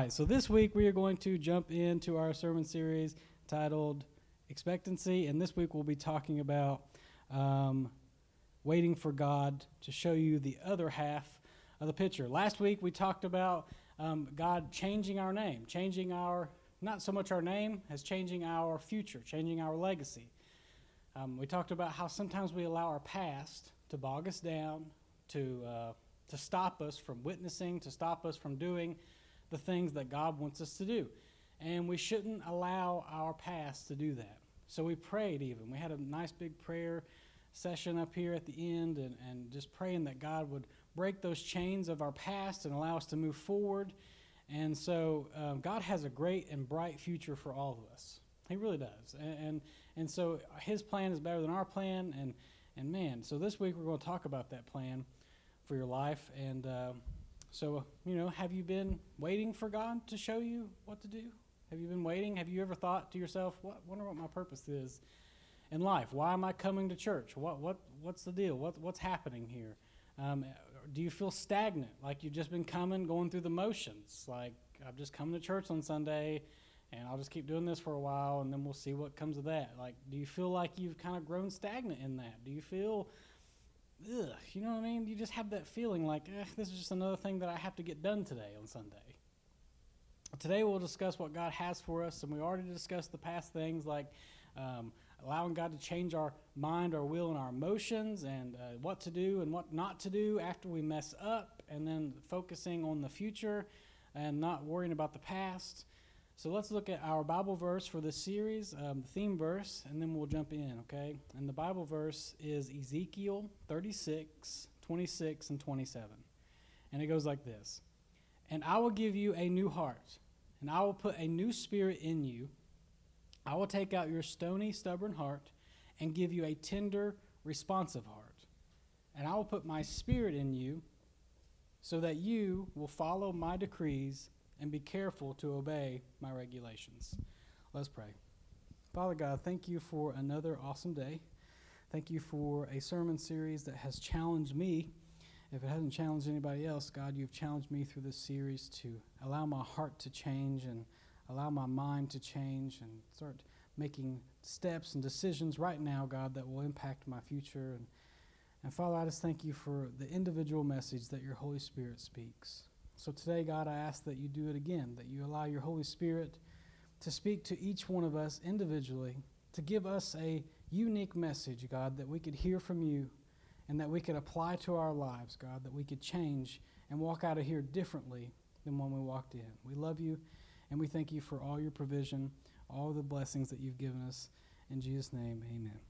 right, so this week we are going to jump into our sermon series titled Expectancy, and this week we'll be talking about um, waiting for God to show you the other half of the picture. Last week we talked about um, God changing our name, changing our, not so much our name, as changing our future, changing our legacy. Um, we talked about how sometimes we allow our past to bog us down, to, uh, to stop us from witnessing, to stop us from doing the things that God wants us to do. And we shouldn't allow our past to do that. So we prayed even. We had a nice big prayer session up here at the end and, and just praying that God would break those chains of our past and allow us to move forward. And so um, God has a great and bright future for all of us. He really does. And, and, and so his plan is better than our plan. And, and man, so this week we're going to talk about that plan for your life. And uh, so, you know, have you been waiting for God to show you what to do? Have you been waiting? Have you ever thought to yourself, what, wonder what my purpose is in life? Why am I coming to church? What, what, what's the deal? What, what's happening here? Um, do you feel stagnant, like you've just been coming, going through the motions? Like, I've just come to church on Sunday and I'll just keep doing this for a while and then we'll see what comes of that. Like, do you feel like you've kind of grown stagnant in that? Do you feel ugh, you know what I mean? You just have that feeling like, this is just another thing that I have to get done today on Sunday. Today we'll discuss what God has for us, and we already discussed the past things like um, allowing God to change our mind, our will, and our emotions, and uh, what to do and what not to do after we mess up, and then focusing on the future and not worrying about the past. So let's look at our Bible verse for this series, um, the theme verse, and then we'll jump in, okay? And the Bible verse is Ezekiel 36, 26, and 27. And it goes like this And I will give you a new heart, and I will put a new spirit in you. I will take out your stony, stubborn heart and give you a tender, responsive heart. And I will put my spirit in you so that you will follow my decrees and be careful to obey my regulations. Let's pray. Father God, thank you for another awesome day. Thank you for a sermon series that has challenged me. If it hasn't challenged anybody else, God, you've challenged me through this series to allow my heart to change and allow my mind to change and start making steps and decisions right now, God, that will impact my future. And, and Father, I just thank you for the individual message that your Holy Spirit speaks. So today, God, I ask that you do it again, that you allow your Holy Spirit to speak to each one of us individually, to give us a unique message, God, that we could hear from you and that we could apply to our lives, God, that we could change and walk out of here differently than when we walked in. We love you and we thank you for all your provision, all the blessings that you've given us. In Jesus' name, amen.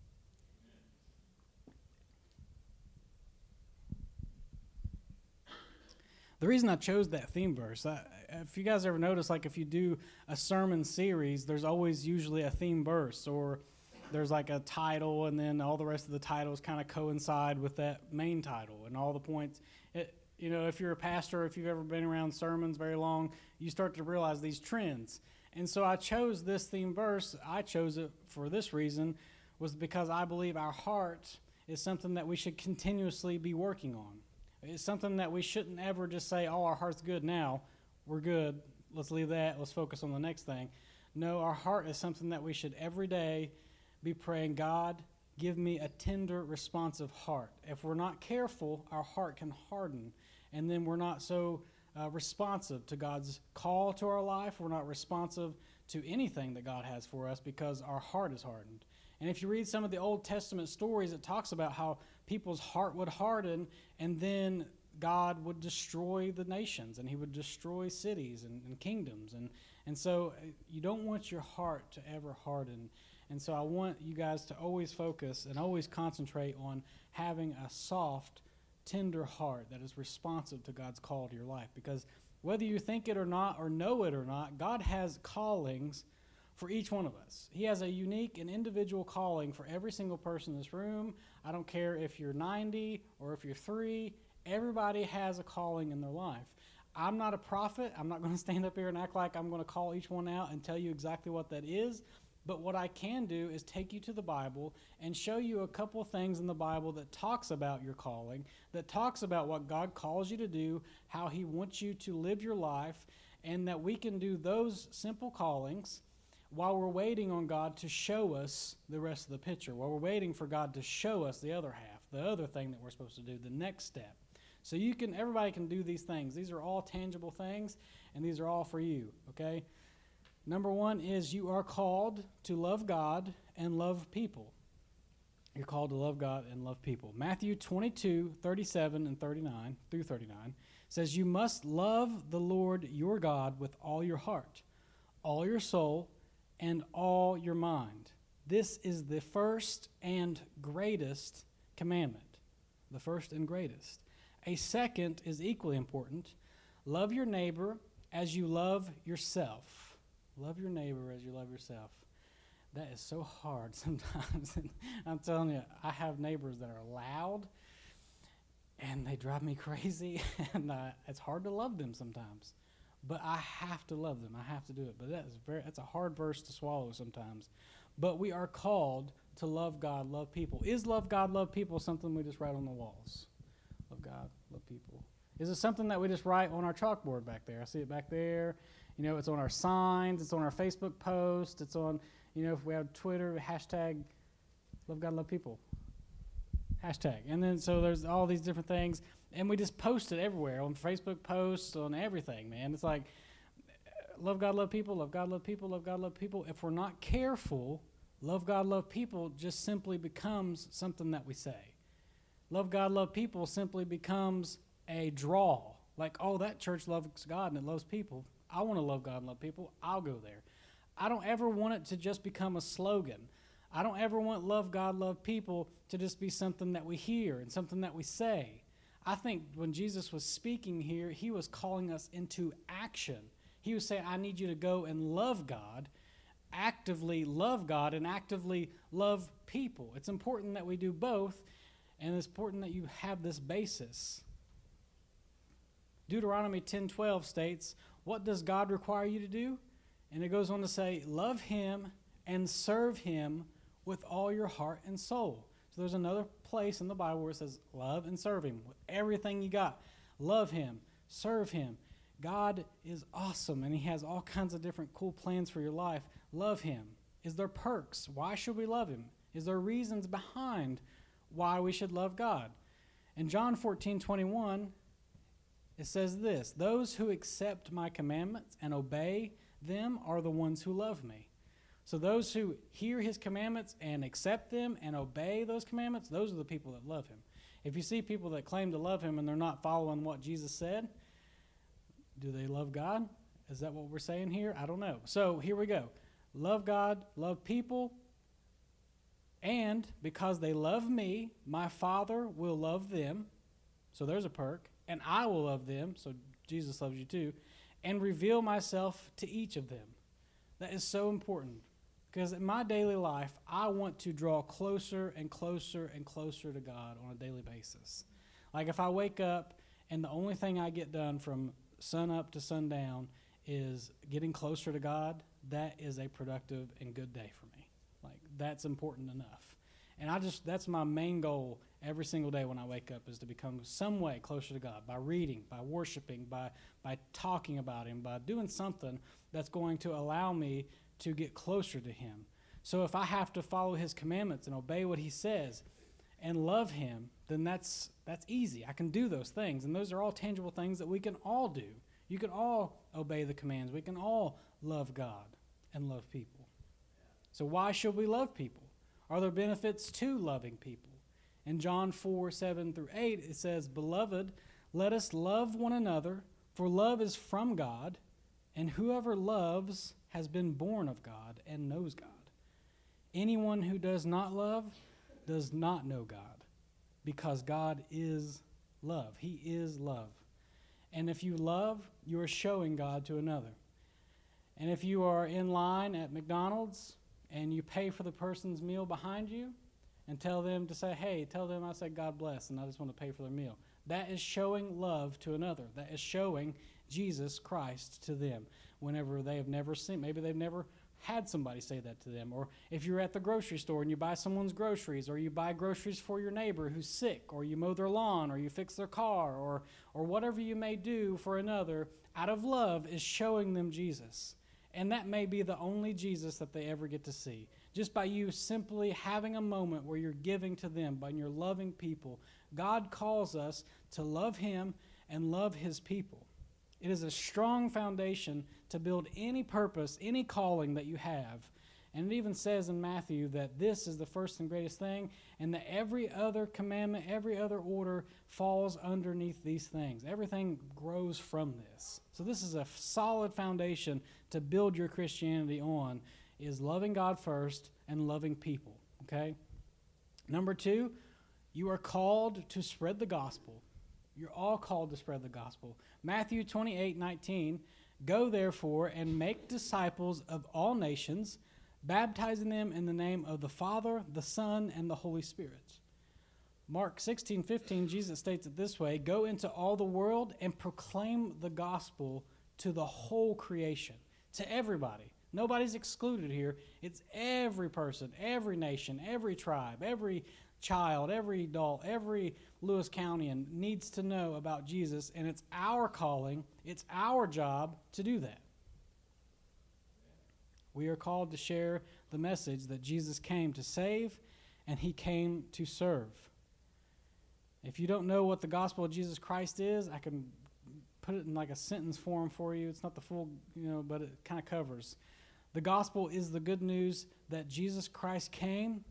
The reason I chose that theme verse, I, if you guys ever notice, like if you do a sermon series, there's always usually a theme verse, or there's like a title, and then all the rest of the titles kind of coincide with that main title and all the points. It, you know, if you're a pastor, if you've ever been around sermons very long, you start to realize these trends. And so I chose this theme verse. I chose it for this reason, was because I believe our heart is something that we should continuously be working on. It's something that we shouldn't ever just say, oh, our heart's good now. We're good. Let's leave that. Let's focus on the next thing. No, our heart is something that we should every day be praying, God, give me a tender, responsive heart. If we're not careful, our heart can harden, and then we're not so uh, responsive to God's call to our life. We're not responsive to anything that God has for us because our heart is hardened. And if you read some of the Old Testament stories, it talks about how people's heart would harden and then God would destroy the nations and he would destroy cities and, and kingdoms. And, and so uh, you don't want your heart to ever harden. And so I want you guys to always focus and always concentrate on having a soft, tender heart that is responsive to God's call to your life. Because whether you think it or not, or know it or not, God has callings for each one of us. He has a unique and individual calling for every single person in this room. I don't care if you're 90 or if you're three, everybody has a calling in their life. I'm not a prophet. I'm not going to stand up here and act like I'm going to call each one out and tell you exactly what that is. But what I can do is take you to the Bible and show you a couple things in the Bible that talks about your calling, that talks about what God calls you to do, how He wants you to live your life, and that we can do those simple callings while we're waiting on God to show us the rest of the picture, while we're waiting for God to show us the other half, the other thing that we're supposed to do, the next step. So you can everybody can do these things. These are all tangible things and these are all for you, okay? Number 1 is you are called to love God and love people. You're called to love God and love people. Matthew 22, 37 and 39 through 39 says, You must love the Lord your God with all your heart, all your soul, and all your mind. This is the first and greatest commandment. The first and greatest. A second is equally important love your neighbor as you love yourself. Love your neighbor as you love yourself. That is so hard sometimes. I'm telling you, I have neighbors that are loud and they drive me crazy, and uh, it's hard to love them sometimes. But I have to love them. I have to do it. But that is very that's a hard verse to swallow sometimes. But we are called to love God, love people. Is love God, love people something we just write on the walls? Love God, love people. Is it something that we just write on our chalkboard back there? I see it back there. You know, it's on our signs, it's on our Facebook post, it's on, you know, if we have Twitter, hashtag love God, love people. Hashtag. And then so there's all these different things. And we just post it everywhere on Facebook posts, on everything, man. It's like love God, love people, love God, love people, love God, love people. If we're not careful, love God, love people just simply becomes something that we say. Love God, love people simply becomes a draw. Like, oh, that church loves God and it loves people. I want to love God and love people. I'll go there. I don't ever want it to just become a slogan. I don't ever want love God, love people to just be something that we hear and something that we say. I think when Jesus was speaking here, he was calling us into action. He was saying, I need you to go and love God, actively love God, and actively love people. It's important that we do both, and it's important that you have this basis. Deuteronomy 10:12 states, "What does God require you to do?" And it goes on to say, "Love him and serve him with all your heart and soul." So there's another place in the Bible where it says, "Love and serve him with everything you got. Love him, serve him." God is awesome and he has all kinds of different cool plans for your life. Love him. Is there perks? Why should we love him? Is there reasons behind why we should love God? In John 14, 21, it says this Those who accept my commandments and obey them are the ones who love me. So, those who hear his commandments and accept them and obey those commandments, those are the people that love him. If you see people that claim to love him and they're not following what Jesus said, do they love God? Is that what we're saying here? I don't know. So, here we go. Love God, love people, and because they love me, my Father will love them. So, there's a perk and I will love them, so Jesus loves you too, and reveal myself to each of them. That is so important because in my daily life, I want to draw closer and closer and closer to God on a daily basis. Like if I wake up and the only thing I get done from sun up to sundown is getting closer to God, that is a productive and good day for me. Like that's important enough. And I just that's my main goal every single day when I wake up is to become some way closer to God by reading, by worshiping, by, by talking about Him, by doing something that's going to allow me to get closer to Him. So if I have to follow His commandments and obey what He says and love Him, then that's, that's easy. I can do those things. And those are all tangible things that we can all do. You can all obey the commands. We can all love God and love people. So why should we love people? Are there benefits to loving people? In John 4 7 through 8, it says, Beloved, let us love one another, for love is from God, and whoever loves has been born of God and knows God. Anyone who does not love does not know God, because God is love. He is love. And if you love, you are showing God to another. And if you are in line at McDonald's and you pay for the person's meal behind you, and tell them to say, hey, tell them I said God bless and I just want to pay for their meal. That is showing love to another. That is showing Jesus Christ to them whenever they have never seen, maybe they've never had somebody say that to them. Or if you're at the grocery store and you buy someone's groceries, or you buy groceries for your neighbor who's sick, or you mow their lawn, or you fix their car, or, or whatever you may do for another out of love, is showing them Jesus. And that may be the only Jesus that they ever get to see. Just by you simply having a moment where you're giving to them, by you're loving people. God calls us to love Him and love His people. It is a strong foundation to build any purpose, any calling that you have. And it even says in Matthew that this is the first and greatest thing, and that every other commandment, every other order falls underneath these things. Everything grows from this. So this is a solid foundation to build your Christianity on is loving God first and loving people, okay? Number 2, you are called to spread the gospel. You're all called to spread the gospel. Matthew 28 19. Go therefore and make disciples of all nations, baptizing them in the name of the Father, the Son, and the Holy Spirit. Mark 16 15, Jesus states it this way Go into all the world and proclaim the gospel to the whole creation, to everybody. Nobody's excluded here. It's every person, every nation, every tribe, every child, every adult, every Lewis County needs to know about Jesus, and it's our calling, it's our job to do that. We are called to share the message that Jesus came to save and he came to serve. If you don't know what the gospel of Jesus Christ is, I can put it in like a sentence form for you. It's not the full, you know, but it kind of covers. The gospel is the good news that Jesus Christ came,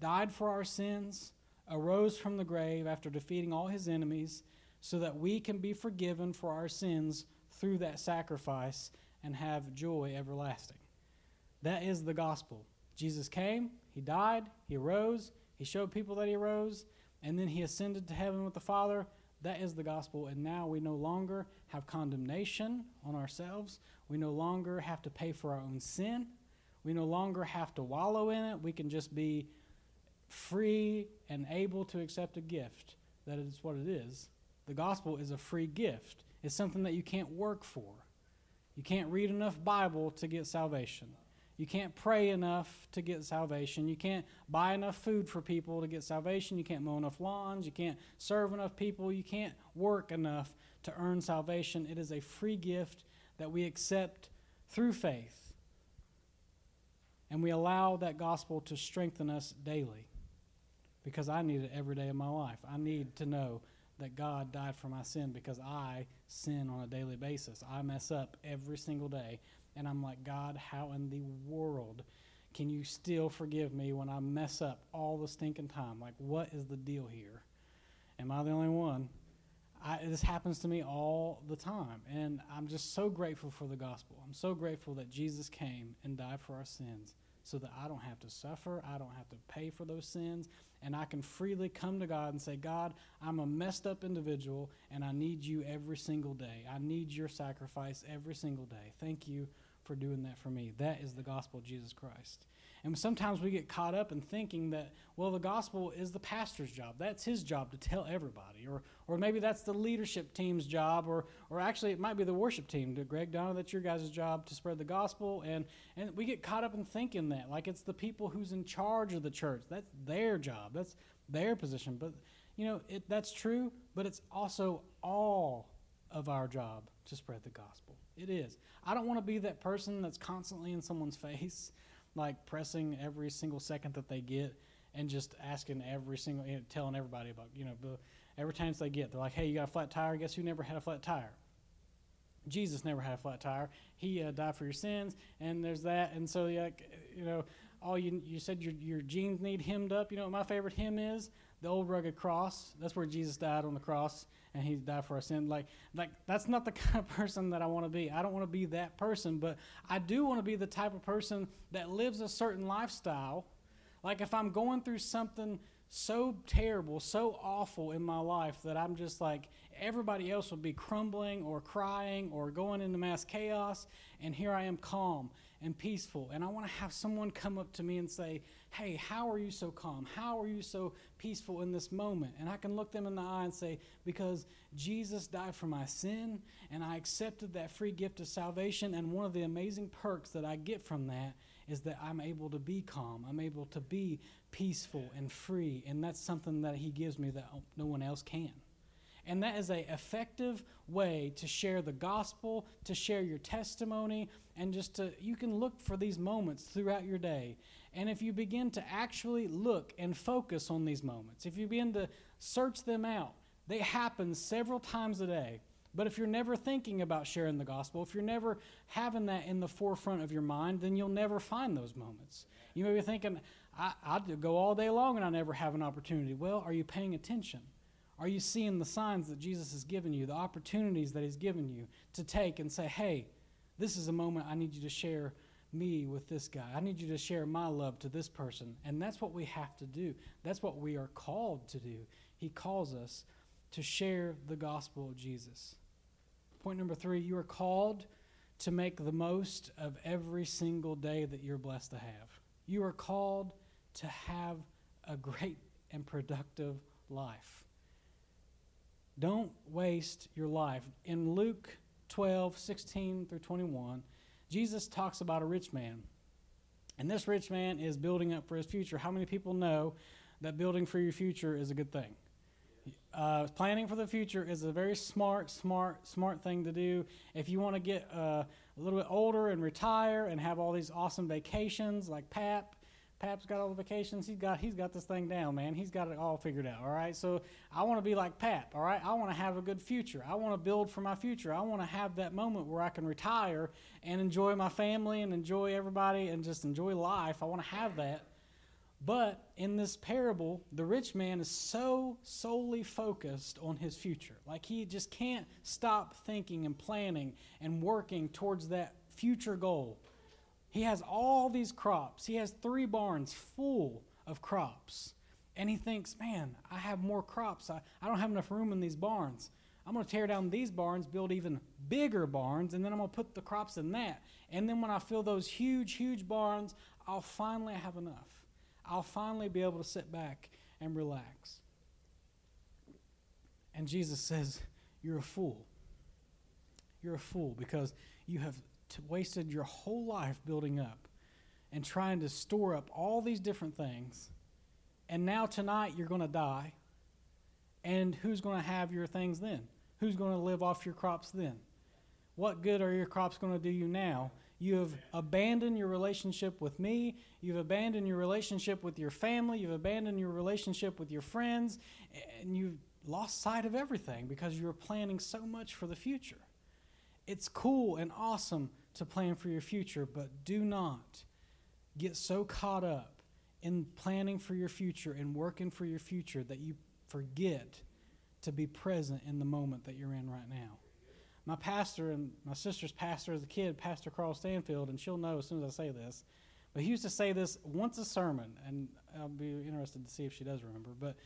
died for our sins, arose from the grave after defeating all his enemies, so that we can be forgiven for our sins through that sacrifice and have joy everlasting. That is the gospel. Jesus came, he died, he arose, he showed people that he arose, and then he ascended to heaven with the Father. That is the gospel, and now we no longer have condemnation on ourselves. We no longer have to pay for our own sin. We no longer have to wallow in it. We can just be free and able to accept a gift. That is what it is. The gospel is a free gift. It's something that you can't work for. You can't read enough Bible to get salvation. You can't pray enough to get salvation. You can't buy enough food for people to get salvation. You can't mow enough lawns. You can't serve enough people. You can't work enough to earn salvation. It is a free gift that we accept through faith. And we allow that gospel to strengthen us daily because I need it every day of my life. I need to know that God died for my sin because I sin on a daily basis. I mess up every single day. And I'm like, God, how in the world can you still forgive me when I mess up all the stinking time? Like, what is the deal here? Am I the only one? I, this happens to me all the time. And I'm just so grateful for the gospel. I'm so grateful that Jesus came and died for our sins so that I don't have to suffer. I don't have to pay for those sins and I can freely come to God and say, God, I'm a messed up individual and I need you every single day. I need your sacrifice every single day. Thank you for doing that for me. That is the gospel of Jesus Christ. And sometimes we get caught up in thinking that, well, the gospel is the pastor's job. That's his job to tell everybody. Or, or maybe that's the leadership team's job. Or, or actually, it might be the worship team. Greg Donna, that's your guys' job to spread the gospel. And, and we get caught up in thinking that, like it's the people who's in charge of the church. That's their job. That's their position. But, you know, it, that's true, but it's also all of our job to spread the gospel. It is. I don't want to be that person that's constantly in someone's face like pressing every single second that they get and just asking every single, you know, telling everybody about, you know, every chance they get, they're like, hey, you got a flat tire? Guess who never had a flat tire? Jesus never had a flat tire. He uh, died for your sins, and there's that. And so, yeah, you know, all you you said your your jeans need hemmed up. You know what my favorite hymn is? The old rugged cross. That's where Jesus died on the cross and he died for our sin. Like, like that's not the kind of person that I want to be. I don't want to be that person, but I do want to be the type of person that lives a certain lifestyle. Like if I'm going through something so terrible, so awful in my life that I'm just like everybody else would be crumbling or crying or going into mass chaos, and here I am calm and peaceful. And I want to have someone come up to me and say, Hey, how are you so calm? How are you so peaceful in this moment? And I can look them in the eye and say, Because Jesus died for my sin, and I accepted that free gift of salvation. And one of the amazing perks that I get from that is that I'm able to be calm. I'm able to be peaceful and free. And that's something that He gives me that no one else can. And that is a effective way to share the gospel, to share your testimony, and just to you can look for these moments throughout your day. And if you begin to actually look and focus on these moments, if you begin to search them out, they happen several times a day. But if you're never thinking about sharing the gospel, if you're never having that in the forefront of your mind, then you'll never find those moments. You may be thinking, I, I go all day long and I never have an opportunity. Well, are you paying attention? Are you seeing the signs that Jesus has given you, the opportunities that He's given you to take and say, hey, this is a moment I need you to share me with this guy. I need you to share my love to this person. And that's what we have to do. That's what we are called to do. He calls us to share the gospel of Jesus. Point number three you are called to make the most of every single day that you're blessed to have. You are called to have a great and productive life. Don't waste your life. In Luke 12, 16 through 21, Jesus talks about a rich man. And this rich man is building up for his future. How many people know that building for your future is a good thing? Uh, planning for the future is a very smart, smart, smart thing to do. If you want to get uh, a little bit older and retire and have all these awesome vacations like Pap, Pap's got all the vacations. He's got he's got this thing down, man. He's got it all figured out. All right. So I want to be like Pap. All right. I want to have a good future. I want to build for my future. I want to have that moment where I can retire and enjoy my family and enjoy everybody and just enjoy life. I want to have that. But in this parable, the rich man is so solely focused on his future. Like he just can't stop thinking and planning and working towards that future goal. He has all these crops. He has three barns full of crops. And he thinks, man, I have more crops. I, I don't have enough room in these barns. I'm going to tear down these barns, build even bigger barns, and then I'm going to put the crops in that. And then when I fill those huge, huge barns, I'll finally have enough. I'll finally be able to sit back and relax. And Jesus says, You're a fool. You're a fool because you have wasted your whole life building up and trying to store up all these different things. And now tonight you're going to die. And who's going to have your things then? Who's going to live off your crops then? What good are your crops going to do you now? You have abandoned your relationship with me. You've abandoned your relationship with your family. You've abandoned your relationship with your friends. And you've lost sight of everything because you were planning so much for the future. It's cool and awesome to plan for your future, but do not get so caught up in planning for your future and working for your future that you forget to be present in the moment that you're in right now. My pastor and my sister's pastor as a kid, Pastor Carl Stanfield, and she'll know as soon as I say this, but he used to say this once a sermon, and I'll be interested to see if she does remember. But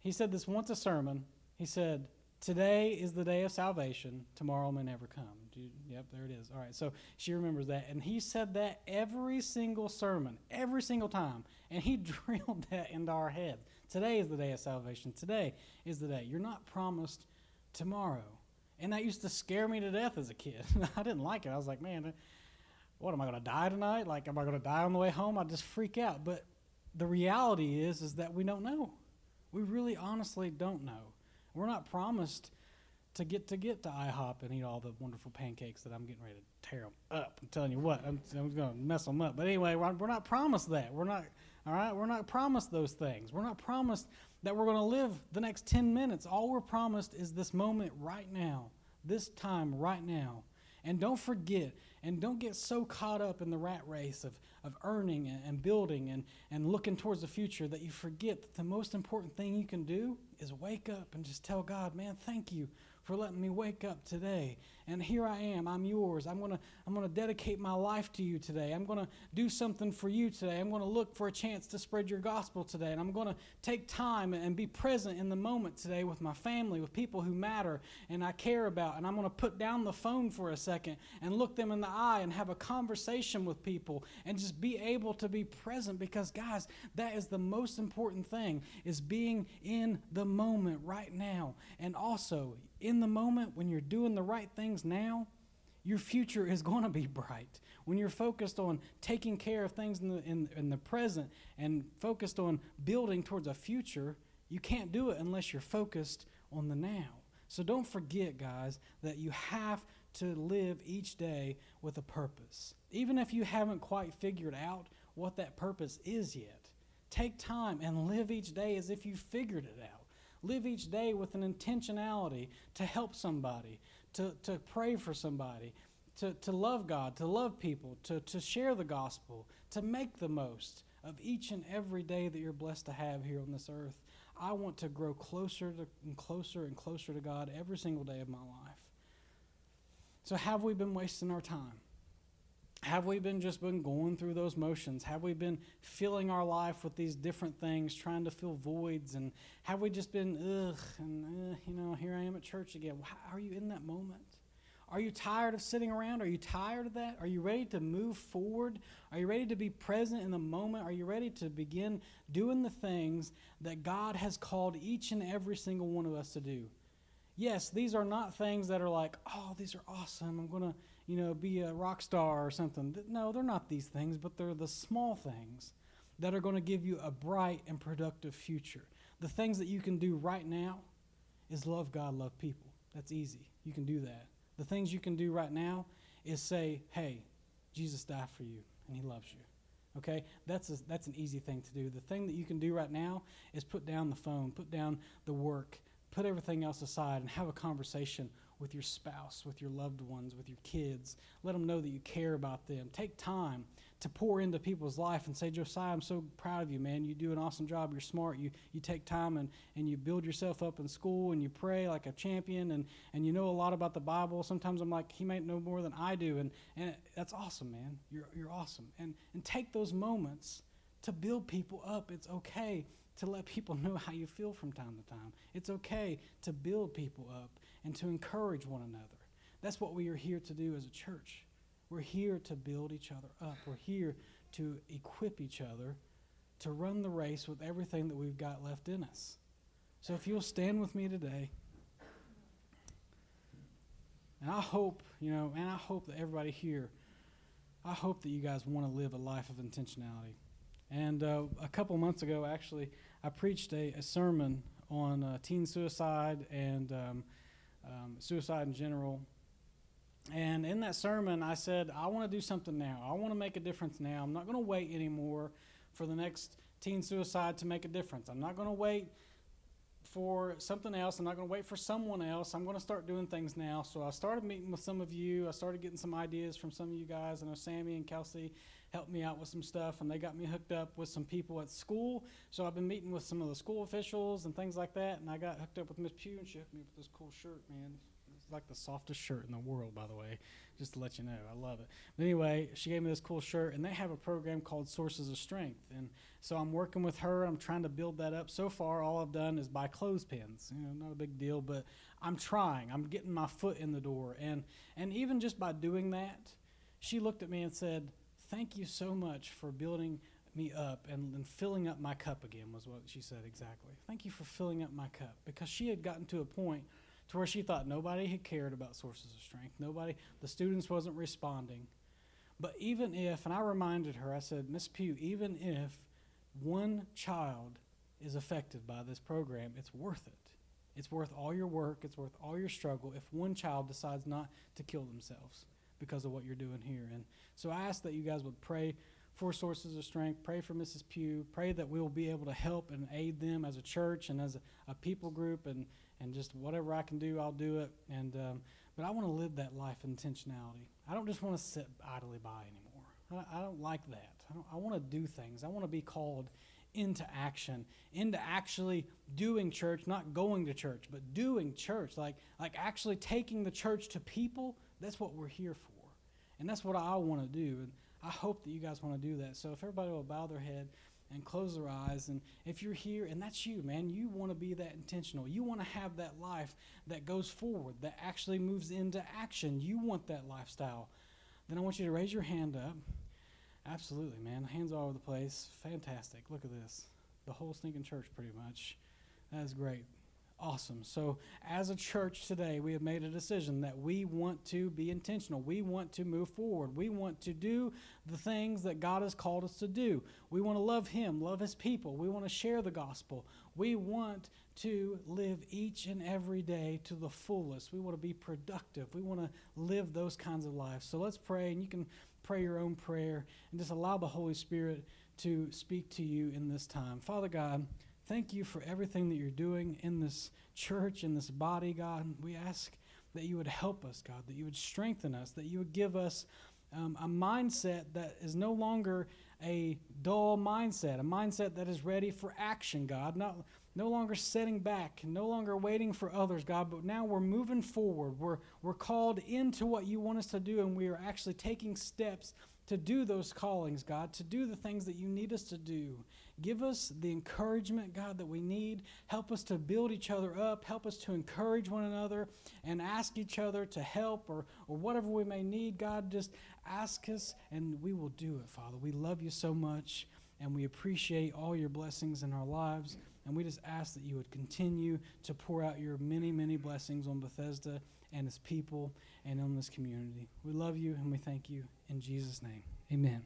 he said this once a sermon. He said, Today is the day of salvation, tomorrow may never come. You, yep, there it is. All right, so she remembers that. And he said that every single sermon, every single time. And he drilled that into our head. Today is the day of salvation. Today is the day. You're not promised tomorrow. And that used to scare me to death as a kid. I didn't like it. I was like, man, what am I going to die tonight? Like, am I going to die on the way home? I just freak out. But the reality is, is that we don't know. We really honestly don't know. We're not promised to get to get to IHOP and eat all the wonderful pancakes that I'm getting ready to tear them up. I'm telling you what, I'm, I'm going to mess them up. But anyway, we're, we're not promised that. We're not, all right, we're not promised those things. We're not promised that we're going to live the next 10 minutes. All we're promised is this moment right now, this time right now. And don't forget, and don't get so caught up in the rat race of, of earning and, and building and, and looking towards the future that you forget that the most important thing you can do is wake up and just tell God, man, thank you for letting me wake up today. And here I am. I'm yours. I'm going to I'm going to dedicate my life to you today. I'm going to do something for you today. I'm going to look for a chance to spread your gospel today. And I'm going to take time and be present in the moment today with my family, with people who matter and I care about. And I'm going to put down the phone for a second and look them in the eye and have a conversation with people and just be able to be present because guys, that is the most important thing is being in the moment right now. And also, in the moment when you're doing the right things now, your future is going to be bright. When you're focused on taking care of things in the, in, in the present and focused on building towards a future, you can't do it unless you're focused on the now. So don't forget, guys, that you have to live each day with a purpose. Even if you haven't quite figured out what that purpose is yet, take time and live each day as if you figured it out. Live each day with an intentionality to help somebody, to, to pray for somebody, to, to love God, to love people, to, to share the gospel, to make the most of each and every day that you're blessed to have here on this earth. I want to grow closer to, and closer and closer to God every single day of my life. So, have we been wasting our time? Have we been just been going through those motions? Have we been filling our life with these different things, trying to fill voids? And have we just been, ugh, and, uh, you know, here I am at church again? How are you in that moment? Are you tired of sitting around? Are you tired of that? Are you ready to move forward? Are you ready to be present in the moment? Are you ready to begin doing the things that God has called each and every single one of us to do? Yes, these are not things that are like, oh, these are awesome. I'm going to, you know, be a rock star or something. No, they're not these things, but they're the small things that are going to give you a bright and productive future. The things that you can do right now is love God, love people. That's easy. You can do that. The things you can do right now is say, hey, Jesus died for you and he loves you. Okay? That's, a, that's an easy thing to do. The thing that you can do right now is put down the phone, put down the work, put everything else aside, and have a conversation with your spouse, with your loved ones, with your kids. Let them know that you care about them. Take time to pour into people's life and say, Josiah, I'm so proud of you, man. You do an awesome job. You're smart. You, you take time and, and you build yourself up in school and you pray like a champion and, and you know a lot about the Bible. Sometimes I'm like, he might know more than I do. And, and that's awesome, man. You're, you're awesome. And, and take those moments to build people up. It's okay to let people know how you feel from time to time. It's okay to build people up and to encourage one another. That's what we are here to do as a church. We're here to build each other up. We're here to equip each other to run the race with everything that we've got left in us. So if you'll stand with me today, and I hope, you know, and I hope that everybody here, I hope that you guys want to live a life of intentionality. And uh, a couple months ago, actually, I preached a, a sermon on uh, teen suicide and um, um, suicide in general and in that sermon, I said, I want to do something now. I want to make a difference now. I'm not going to wait anymore for the next teen suicide to make a difference. I'm not going to wait for something else. I'm not going to wait for someone else. I'm going to start doing things now. So I started meeting with some of you. I started getting some ideas from some of you guys. I know Sammy and Kelsey helped me out with some stuff, and they got me hooked up with some people at school. So I've been meeting with some of the school officials and things like that. And I got hooked up with Miss Pugh, and she hooked me up with this cool shirt, man It's like the softest shirt in the world, by the way, just to let you know. I love it. But anyway, she gave me this cool shirt, and they have a program called Sources of Strength. And so I'm working with her. I'm trying to build that up. So far, all I've done is buy clothespins. You know, not a big deal, but I'm trying. I'm getting my foot in the door. And, and even just by doing that, she looked at me and said, Thank you so much for building me up and, and, filling up my cup again was what she said exactly. Thank you for filling up my cup because she had gotten to a point to where she thought nobody had cared about sources of strength. Nobody, the students wasn't responding. But even if, and I reminded her, I said, Miss Pugh, even if one child is affected by this program, it's worth it. It's worth all your work, it's worth all your struggle if one child decides not to kill themselves because of what you're doing here. And so I ask that you guys would pray for sources of strength, pray for Mrs. Pugh, pray that we'll be able to help and aid them as a church and as a, a people group and and just whatever I can do, I'll do it. And um, but I want to live that life intentionality. I don't just want to sit idly by anymore. I, I don't like that. I, I want to do things. I want to be called into action, into actually doing church, not going to church, but doing church, like like actually taking the church to people. That's what we're here for, and that's what I want to do. And I hope that you guys want to do that. So if everybody will bow their head and close their eyes. And if you're here and that's you, man, you want to be that intentional. You want to have that life that goes forward, that actually moves into action. You want that lifestyle. Then I want you to raise your hand up. Absolutely, man. Hands all over the place. Fantastic. Look at this. The whole stinking church, pretty much. That is great. Awesome. So, as a church today, we have made a decision that we want to be intentional. We want to move forward. We want to do the things that God has called us to do. We want to love Him, love His people. We want to share the gospel. We want to live each and every day to the fullest. We want to be productive. We want to live those kinds of lives. So let's pray, and you can pray your own prayer and just allow the Holy Spirit to speak to you in this time. Father God, thank you for everything that you're doing in this church, in this body, God. We ask that you would help us, God, that you would strengthen us, that you would give us um, a mindset that is no longer a dull mindset, a mindset that is ready for action, God. Not, no longer setting back, no longer waiting for others, God, but now we're moving forward. We're, we're called into what you want us to do, and we are actually taking steps to do those callings, God, to do the things that you need us to do. Give us the encouragement, God, that we need. Help us to build each other up. Help us to encourage one another and ask each other to help or, or whatever we may need. God, just ask us and we will do it, Father. We love you so much and we appreciate all your blessings in our lives. And we just ask that you would continue to pour out your many, many blessings on Bethesda and his people and in this community. We love you and we thank you in Jesus' name. Amen.